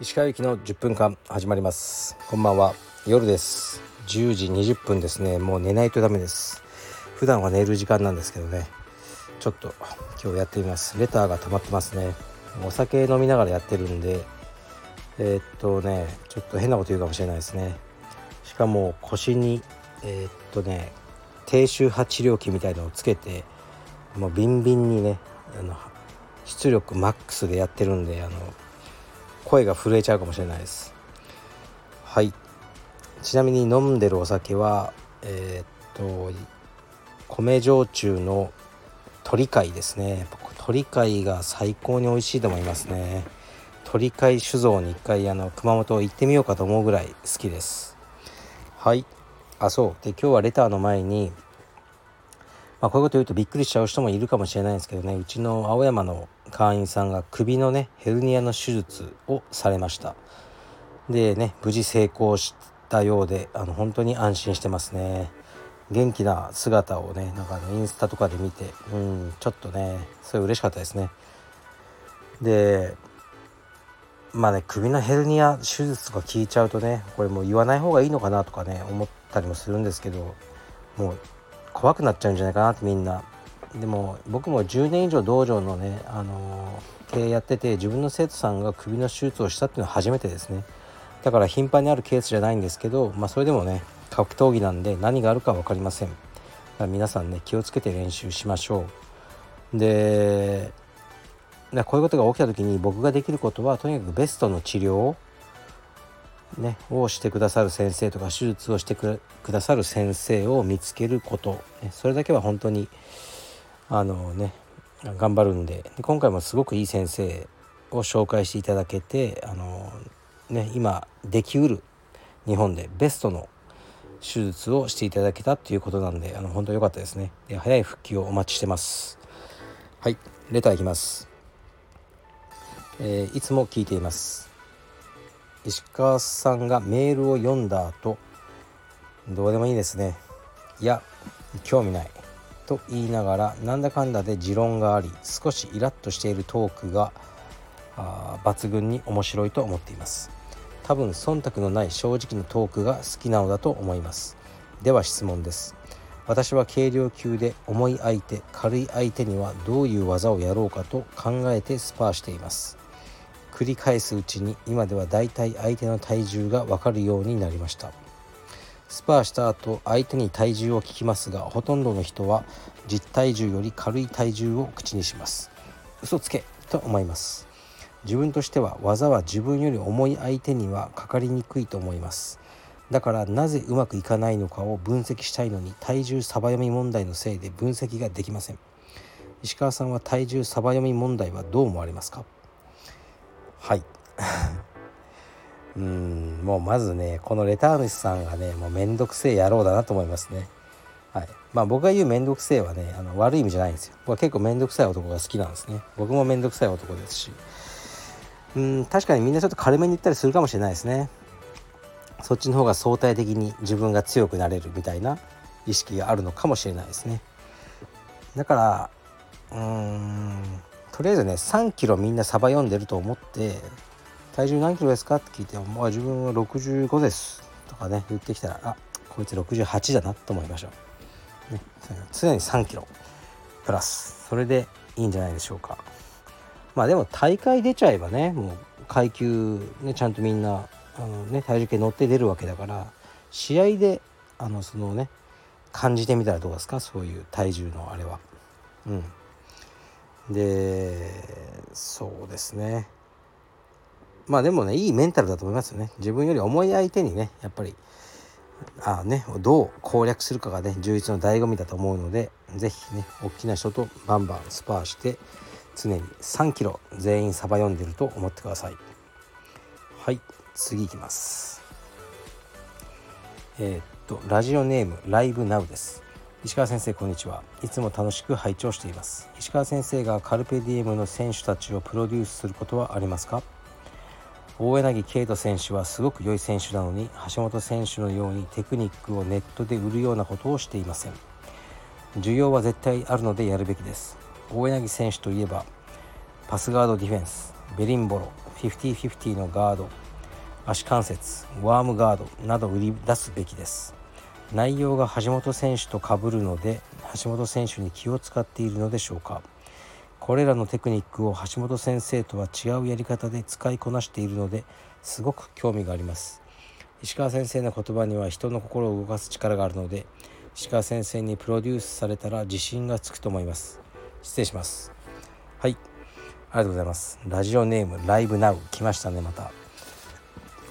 石川行きの10分間始まります。こんばんは。夜です。10時20分ですね。もう寝ないとダメです。普段は寝る時間なんですけどね。ちょっと今日やってみます。レターが溜まってますね。お酒飲みながらやってるんで。えー、っとねちょっと変なこと言うかもしれないですね。しかも腰にえー、っとね低周波治療器みたいのをつけてもうビンビンにねあの出力マックスでやってるんであの声が震えちゃうかもしれないです。はい。ちなみに飲んでるお酒はえー、っと米焼酎の鳥貝ですね。鳥貝が最高に美味しいと思いますね。鳥貝酒造に一回あの熊本行ってみようかと思うぐらい好きです。はい。あそう。で今日はレターの前にまあ、こういうこと言うとびっくりしちゃう人もいるかもしれないんですけどね。うちの青山の会員さんが首のねヘルニアの手術をされました。でね無事成功したようであの本当に安心してますね。元気な姿をねなんかインスタとかで見てうんちょっとねすごい嬉しかったですね。でまあね首のヘルニア手術とか聞いちゃうとねこれもう言わない方がいいのかなとかね思ったりもするんですけどもう怖くなっちゃうんじゃないかなってみんな。でも僕も10年以上道場のね、あの経営やってて自分の生徒さんが首の手術をしたっていうのは初めてですね。だから頻繁にあるケースじゃないんですけど、まあ、それでもね格闘技なんで何があるか分かりません。だから皆さんね気をつけて練習しましょう。でこういうことが起きた時に僕ができることはとにかくベストの治療をね、をしてくださる先生とか手術をしてくださる先生を見つけること、ね、それだけは本当にあのね頑張るんで。今回もすごくいい先生を紹介していただけてあの、ね、今できうる日本でベストの手術をしていただけたということなんであの本当良かったですね。で早い復帰をお待ちしてます。はいレターいきます、えー、いつも聞いています。石川さんがメールを読んだ後どうでもいいですね。いや興味ない。と言いながらなんだかんだで持論があり少しイラッとしているトークがあ抜群に面白いと思っています。多分忖度のない正直なトークが好きなのだと思います。では質問です。私は軽量級で重い相手軽い相手にはどういう技をやろうかと考えてスパーしています。繰り返すうちに今ではだいたい相手の体重が分かるようになりました。スパーした後相手に体重を聞きますがほとんどの人は実体重より軽い体重を口にします。嘘つけと思います。自分としては技は自分より重い相手にはかかりにくいと思います。だからなぜうまくいかないのかを分析したいのに体重サバ読み問題のせいで分析ができません。石川さんは体重サバ読み問題はどう思われますか？はい。うんもうまずねこのレター主さんがねもうめんどくせえ野郎だなと思いますね。はい。まあ僕が言うめんどくせえはねあの悪い意味じゃないんですよ。僕は結構めんどくさい男が好きなんですね。僕もめんどくさい男ですし。うん確かにみんなちょっと軽めに言ったりするかもしれないですね。そっちの方が相対的に自分が強くなれるみたいな意識があるのかもしれないですね。だからうーんとりあえずね3キロみんなサバ読んでると思って体重何キロですか？って聞いても、まあ、自分は65ですとかね言ってきたらあこいつ68だなと思いましょう、ね、常に3キロプラス。それでいいんじゃないでしょうか。まあでも大会出ちゃえばねもう階級ねちゃんとみんなあの、ね、体重計乗って出るわけだから試合であのそのね感じてみたらどうですか？そういう体重のあれは。うん。でそうですね。まあでもねいいメンタルだと思いますよね。自分より重い相手にねやっぱりあねどう攻略するかがね充実の醍醐味だと思うので是非ね大きな人とバンバンスパーして常に3キロ全員サバ読んでると思ってください。はい次いきます。えー、っとラジオネームライブナウです。石川先生こんにちは。いつも楽しく拝聴しています。石川先生がカルペディエムの選手たちをプロデュースすることはありますか？大柳圭人選手はすごく良い選手なのに橋本選手のようにテクニックをネットで売るようなことをしていません。需要は絶対あるのでやるべきです。大柳選手といえばパスガードディフェンスベリンボロ50-50のガード足関節ワームガードなど売り出すべきです。内容が橋本選手と被るので橋本選手に気を使っているのでしょうか。これらのテクニックを橋本先生とは違うやり方で使いこなしているのですごく興味があります。石川先生の言葉には人の心を動かす力があるので石川先生にプロデュースされたら自信がつくと思います。失礼します。はい。ありがとうございます。ラジオネームライブナウ来ましたねまた。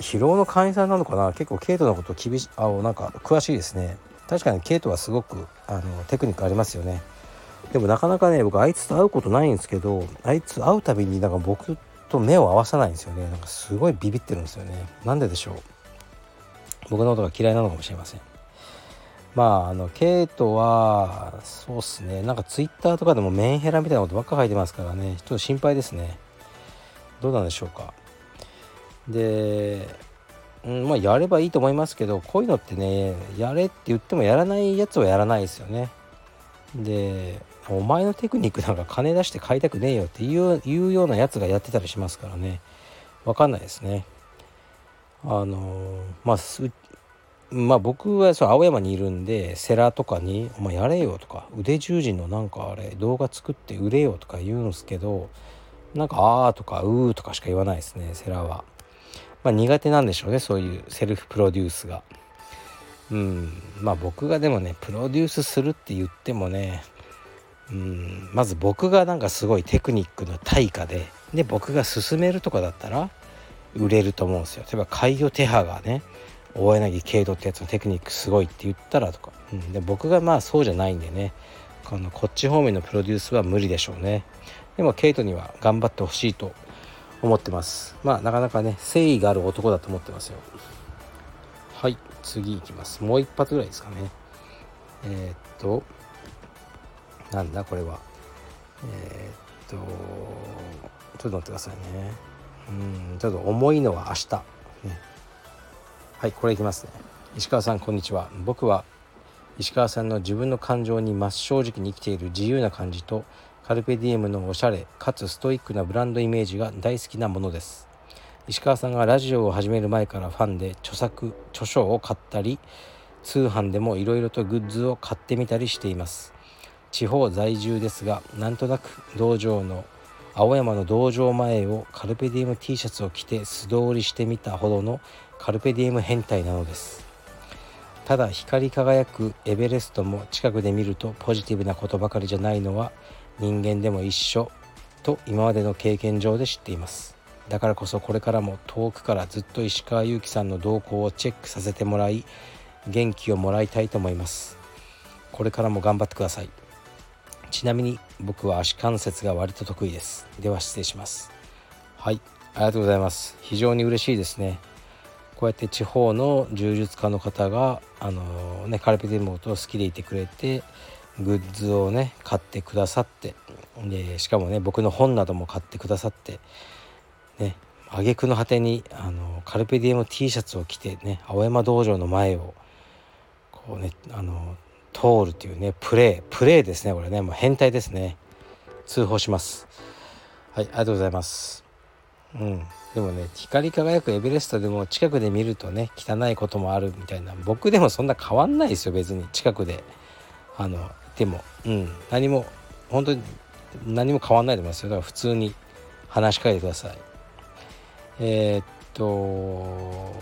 疲労の会員さんなのかな？結構ケイトのこと厳しあなんか詳しいですね。確かにケイトはすごくあのテクニックありますよね。でもなかなかね僕あいつと会うことないんですけどあいつ会うたびになんか僕と目を合わさないんですよね。なんかすごいビビってるんですよね。なんででしょう？僕のことが嫌いなのかもしれません。まああのケイトはそうっすね。なんかツイッターとかでもメンヘラみたいなことばっか書いてますからね。ちょっと心配ですね。どうなんでしょうか？で、うん、まあやればいいと思いますけどこういうのってねやれって言ってもやらないやつはやらないですよね。でお前のテクニックなんか金出して買いたくねえよっていうようなやつがやってたりしますからね。分かんないですね。あのまあまあ僕はそう青山にいるんでセラとかに「お前やれよ」とか「腕十字のなんかあれ動画作って売れよ」とか言うんですけどなんか「あー」とか「うー」とかしか言わないですねセラは。まあ苦手なんでしょうねそういうセルフプロデュースが。うんまあ僕がでもねプロデュースするって言ってもねうんまず僕がなんかすごいテクニックの対価でで僕が進めるとかだったら売れると思うんですよ。例えば海魚手羽がね大柳慶斗ってやつのテクニックすごいって言ったらとか、うん、で僕がまあそうじゃないんでねこのこっち方面のプロデュースは無理でしょうねでもケイトには頑張ってほしいと思ってます。まあなかなかね誠意がある男だと思ってますよ。はい次いきます。もう一発ぐらいですかね。えー、っとなんだこれは。えー、っとちょっと待ってくださいね。うんちょっと重いのは明日。ね。はいこれいきますね。石川さんこんにちは。僕は石川さんの自分の感情に真っ正直に生きている自由な感じとカルペディエムのおしゃれかつストイックなブランドイメージが大好きなものです。石川さんがラジオを始める前からファンで著作著書を買ったり通販でもいろいろとグッズを買ってみたりしています。地方在住ですがなんとなく道場の青山の道場前をカルペディエム T シャツを着て素通りしてみたほどのカルペディエム変態なのです。ただ光り輝くエベレストも近くで見るとポジティブなことばかりじゃないのは人間でも一緒と今までの経験上で知っています。だからこそこれからも遠くからずっと石川祐希さんの動向をチェックさせてもらい元気をもらいたいと思います。これからも頑張ってください。ちなみに僕は足関節が割と得意です。では失礼します。はいありがとうございます。非常に嬉しいですね。こうやって地方の柔術家の方があのねカルペディウムを好きでいてくれてグッズをね買ってくださってでしかもね僕の本なども買ってくださってね挙句の果てにあのカルペディエム T シャツを着てね青山道場の前をこうねあの通るっていうねプレープレーですねこれね。もう変態ですね。通報します。はいありがとうございます。うん。でもね光り輝くエベレストでも近くで見るとね汚いこともあるみたいな。僕でもそんな変わんないですよ別に。近くで。あのでもうん。何も本当に何も変わんないと思いますよ。だから普通に話しかけてください。えー、っと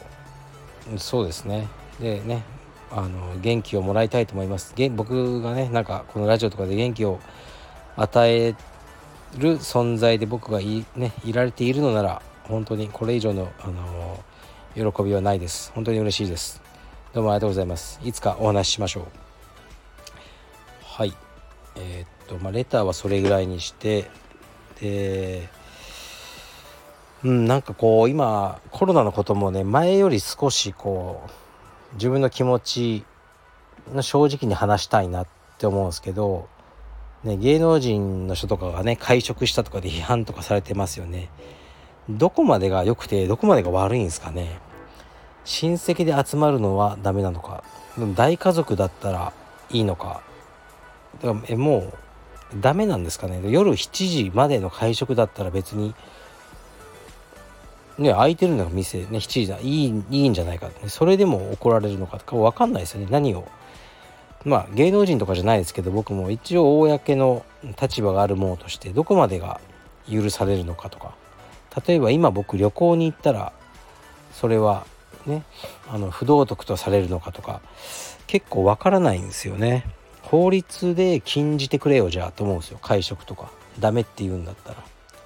そうですね。でねあの元気をもらいたいと思います。僕がねなんかこのラジオとかで元気を与える存在で僕がい,、ね、いられているのなら本当にこれ以上の、あの喜びはないです。本当に嬉しいです。どうもありがとうございます。いつかお話ししましょう。はいえー、っとまあレターはそれぐらいにしてでうんなんかこう今コロナのこともね前より少しこう自分の気持ちの正直に話したいなって思うんですけどね、芸能人の人とかがね会食したとかで批判とかされてますよね。どこまでが良くてどこまでが悪いんですかね親戚で集まるのはダメなのか大家族だったらいいのかだからえもうダメなんですかね。夜7時までの会食だったら別にね空いてるのが店ね7時だいいいいんじゃないか、ね、それでも怒られるのかとか分かんないですよね。何を。まあ芸能人とかじゃないですけど僕も一応公の立場があるものとしてどこまでが許されるのかとか。例えば今僕旅行に行ったらそれはねあの不道徳とされるのかとか結構わからないんですよね。法律で禁じてくれよじゃあと思うんですよ。会食とか。ダメって言うんだったら。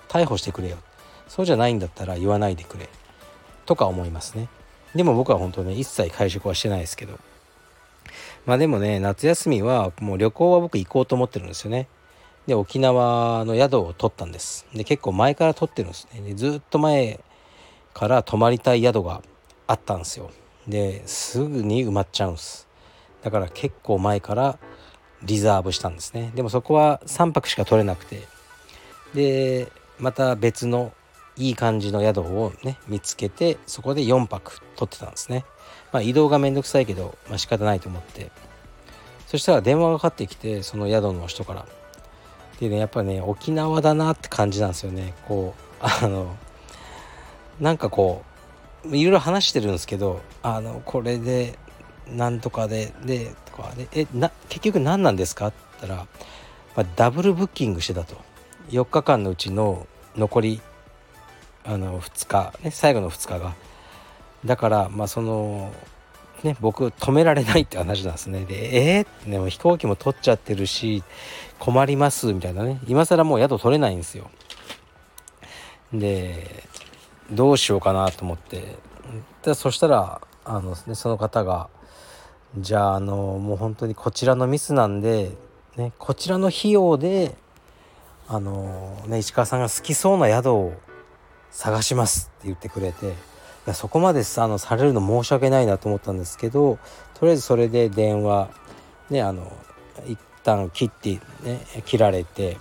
逮捕してくれよ。そうじゃないんだったら言わないでくれ。とか思いますね。でも僕は本当ね一切会食はしてないですけど。まあでもね夏休みはもう旅行は僕行こうと思ってるんですよね。で沖縄の宿を取ったんです。で結構前から取ってるんですね。でずっと前から泊まりたい宿があったんですよ。ですぐに埋まっちゃうんです。だから結構前からリザーブしたんですね。でもそこは3泊しか取れなくて。でまた別のいい感じの宿をね見つけてそこで4泊取ってたんですね。まあ移動がめんどくさいけど、まあ、仕方ないと思って。そしたら電話がかかってきてその宿の人から。でねやっぱね沖縄だなって感じなんですよね。こうあのなんかこういろいろ話してるんですけどあのこれでなんとかででとかでえな結局何なんですか?って言ったら、まあ、ダブルブッキングしてたと。4日間のうちの残りあの2日、ね、最後の2日が。だからまあそのね僕止められないって話なんですね。でえー、でも飛行機も取っちゃってるし困りますみたいなね。今更もう宿取れないんですよ。でどうしようかなと思って。でそしたらあの、ね、その方がじゃああのもう本当にこちらのミスなんで、ね、こちらの費用であのね石川さんが好きそうな宿を探しますって言ってくれていやそこまであのされるの申し訳ないなと思ったんですけどとりあえずそれで電話ねあの一旦切ってね切られて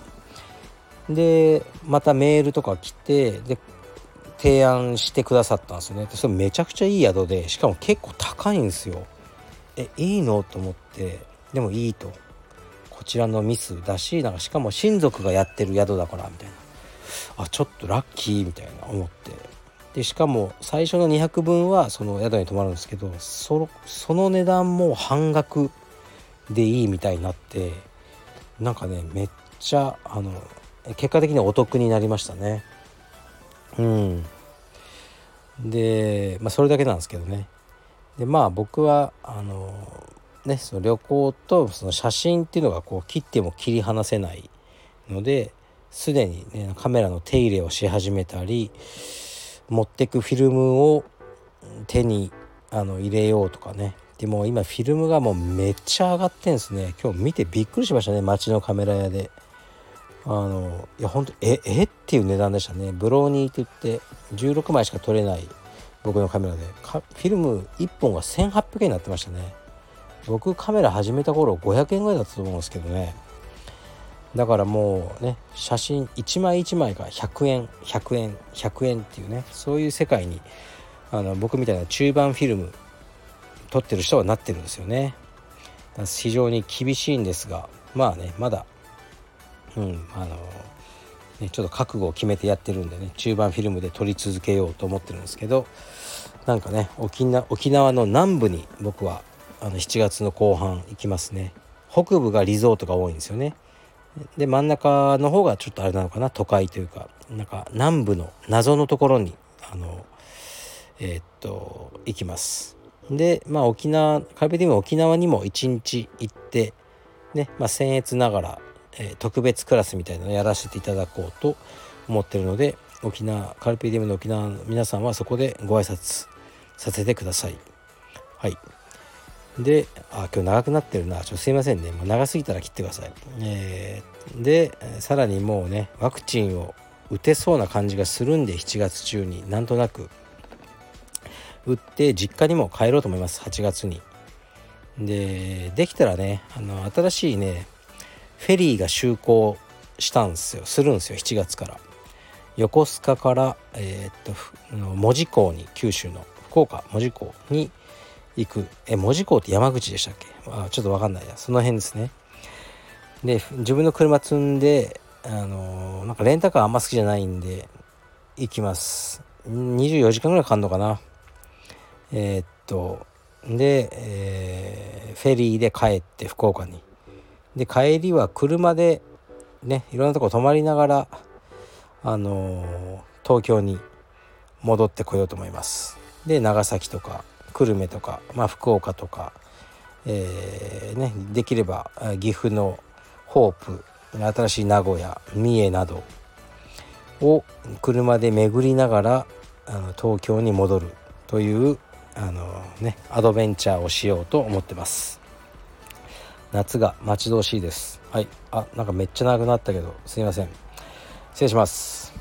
でまたメールとか来てで提案してくださったんですよね。それめちゃくちゃいい宿でしかも結構高いんですよ。えいいの？と思ってでもいいと。こちらのミスだしなんかしかも親族がやってる宿だからみたいな。あちょっとラッキーみたいな思って。でしかも最初の200分はその宿に泊まるんですけどその値段も半額でいいみたいになってなんかねめっちゃあの結果的にお得になりましたね。うん。でまあそれだけなんですけどね。でまあ僕はあのねその旅行とその写真っていうのがこう切っても切り離せないのですでに、ね、カメラの手入れをし始めたり持ってくフィルムを手にあの入れようとかね。でも今フィルムがもうめっちゃ上がってんですね。今日見てびっくりしましたね街のカメラ屋で。あのいや本当ええっていう値段でしたね。ブローニーって言って16枚しか撮れない僕のカメラで。フィルム1本が1800円になってましたね。僕カメラ始めた頃500円ぐらいだったと思うんですけどね。だからもうね写真1枚1枚が100円100円100円っていうねそういう世界にあの僕みたいな中盤フィルム撮ってる人はなってるんですよね。非常に厳しいんですがまあねまだうんあのね、ちょっと覚悟を決めてやってるんでね中盤フィルムで撮り続けようと思ってるんですけどなんかね沖縄の南部に僕はあの7月の後半行きますね。北部がリゾートが多いんですよね。で真ん中の方がちょっとあれなのかな都会というかなんか南部の謎のところにあのえー、っと行きます。でまあ沖縄カルペディウム沖縄にも1日行ってねまあ僭越ながらえ、特別クラスみたいなのをやらせていただこうと思ってるので沖縄カルピディウムの沖縄の皆さんはそこでご挨拶させてください。はい。であ今日長くなってるな。ちょっとすいませんね。もう長すぎたら切ってください、えー、でさらにもうねワクチンを打てそうな感じがするんで7月中に。なんとなく。打って実家にも帰ろうと思います。8月に。でできたらねあの新しいねフェリーが就航したんですよ。するんですよ。7月から。横須賀からえー、っと門司港に九州の福岡門司港に行く。え門司港って山口でしたっけ？あちょっと分かんないや。その辺ですね。で自分の車積んであのー、なんかレンタカーあんま好きじゃないんで行きます。24時間ぐらいかかるのかな。えー、っとで、えー、フェリーで帰って福岡に。で帰りは車でねいろんなとこ泊まりながらあのー、東京に戻ってこようと思います。で長崎とか久留米とか、まあ、福岡とか、えーね、できれば岐阜のホープ新しい名古屋三重などを車で巡りながらあの東京に戻るというあの、ね、アドベンチャーをしようと思ってます。夏が待ち遠しいです。はい。あなんかめっちゃ長くなったけどすいません。失礼します。